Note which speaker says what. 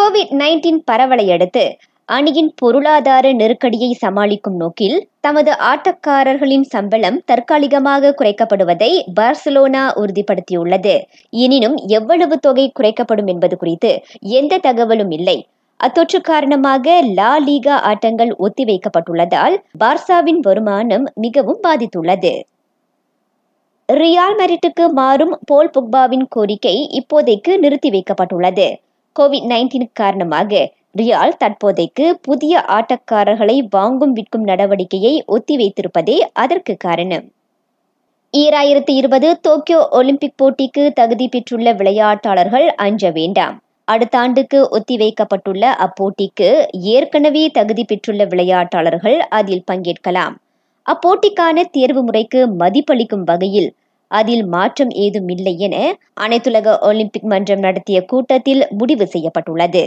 Speaker 1: Covid nineteen பரவலை அடுத்து அணியின் பொருளாதார நெருக்கடியை சமாளிக்கும் நோக்கில் தமது ஆட்டக்காரர்களின் சம்பளம் தற்காலிகமாக குறைக்கப்படுவதை பார்சலோனா உறுதிப்படுத்தியுள்ளது. எனினும் எவ்வளவு தொகை குறைக்கப்படும் என்பது குறித்து எந்த தகவலும் இல்லை. அத்தொற்று காரணமாக லா லீகா ஆட்டங்கள் ஒத்திவைக்கப்பட்டுள்ளதால் பார்சாவின் வருமானம் மிகவும் பாதித்துள்ளது. ரியால் மெரிட்டுக்கு மாறும் போல் புக்பாவின் கோரிக்கை இப்போதைக்கு நிறுத்தி வைக்கப்பட்டுள்ளது கோவிட் நைன்டீன் காரணமாக ரியால் தற்போதைக்கு புதிய ஆட்டக்காரர்களை வாங்கும் விற்கும் நடவடிக்கையை ஒத்திவைத்திருப்பதே அதற்கு காரணம். ஈராயிரத்தி இருபது டோக்கியோ ஒலிம்பிக் போட்டிக்கு தகுதி பெற்றுள்ள விளையாட்டாளர்கள் அஞ்ச வேண்டாம். அடுத்த ஆண்டுக்கு ஒத்திவைக்கப்பட்டுள்ள அப்போட்டிக்கு ஏற்கனவே தகுதி பெற்றுள்ள விளையாட்டாளர்கள் அதில் பங்கேற்கலாம். அப்போட்டிக்கான தேர்வு முறைக்கு மதிப்பளிக்கும் வகையில் அதில் மாற்றம் ஏதும் இல்லை என அனைத்துலக ஒலிம்பிக் மன்றம் நடத்திய கூட்டத்தில் முடிவு செய்யப்பட்டுள்ளது.